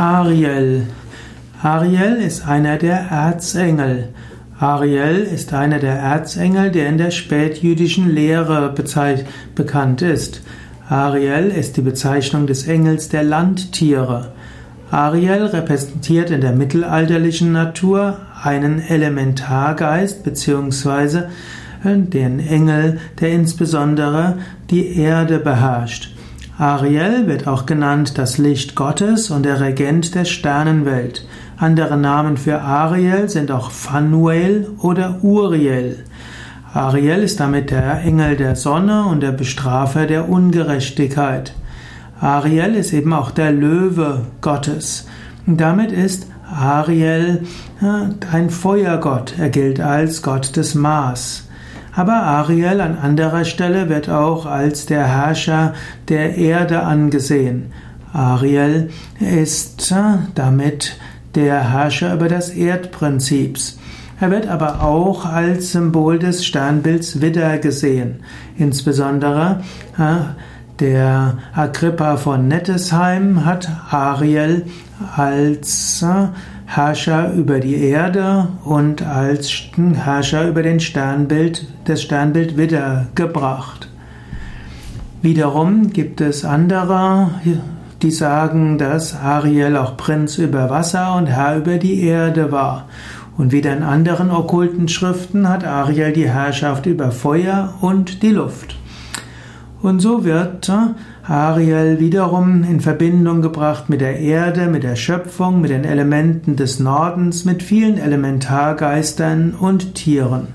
Ariel. Ariel ist einer der Erzengel. Ariel ist einer der Erzengel, der in der spätjüdischen Lehre bekannt ist. Ariel ist die Bezeichnung des Engels der Landtiere. Ariel repräsentiert in der mittelalterlichen Natur einen Elementargeist bzw. den Engel, der insbesondere die Erde beherrscht. Ariel wird auch genannt das Licht Gottes und der Regent der Sternenwelt. Andere Namen für Ariel sind auch Phanuel oder Uriel. Ariel ist damit der Engel der Sonne und der Bestrafer der Ungerechtigkeit. Ariel ist eben auch der Löwe Gottes. Damit ist Ariel ein Feuergott. Er gilt als Gott des Mars. Aber Ariel an anderer Stelle wird auch als der Herrscher der Erde angesehen. Ariel ist äh, damit der Herrscher über das Erdprinzips. Er wird aber auch als Symbol des Sternbilds Widder gesehen. Insbesondere äh, der Agrippa von Nettesheim hat Ariel als äh, Herrscher über die Erde und als Herrscher über den Sternbild, das Sternbild Widder gebracht. Wiederum gibt es andere, die sagen, dass Ariel auch Prinz über Wasser und Herr über die Erde war. Und wieder in anderen okkulten Schriften hat Ariel die Herrschaft über Feuer und die Luft. Und so wird äh, Ariel wiederum in Verbindung gebracht mit der Erde, mit der Schöpfung, mit den Elementen des Nordens, mit vielen Elementargeistern und Tieren.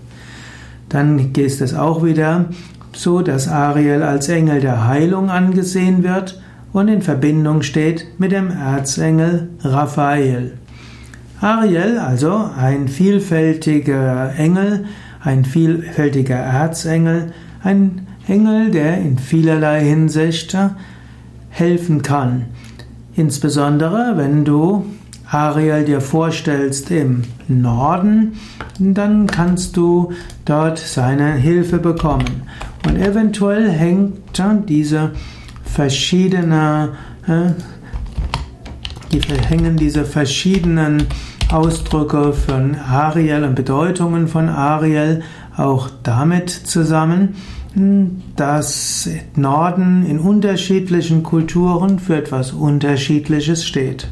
Dann ist es auch wieder so, dass Ariel als Engel der Heilung angesehen wird und in Verbindung steht mit dem Erzengel Raphael. Ariel, also ein vielfältiger Engel, ein vielfältiger Erzengel, ein Engel, der in vielerlei Hinsicht helfen kann. Insbesondere wenn du Ariel dir vorstellst im Norden, dann kannst du dort seine Hilfe bekommen. Und eventuell hängt diese verschiedene, äh, die hängen diese verschiedenen Ausdrücke von Ariel und Bedeutungen von Ariel auch damit zusammen, dass Norden in unterschiedlichen Kulturen für etwas Unterschiedliches steht.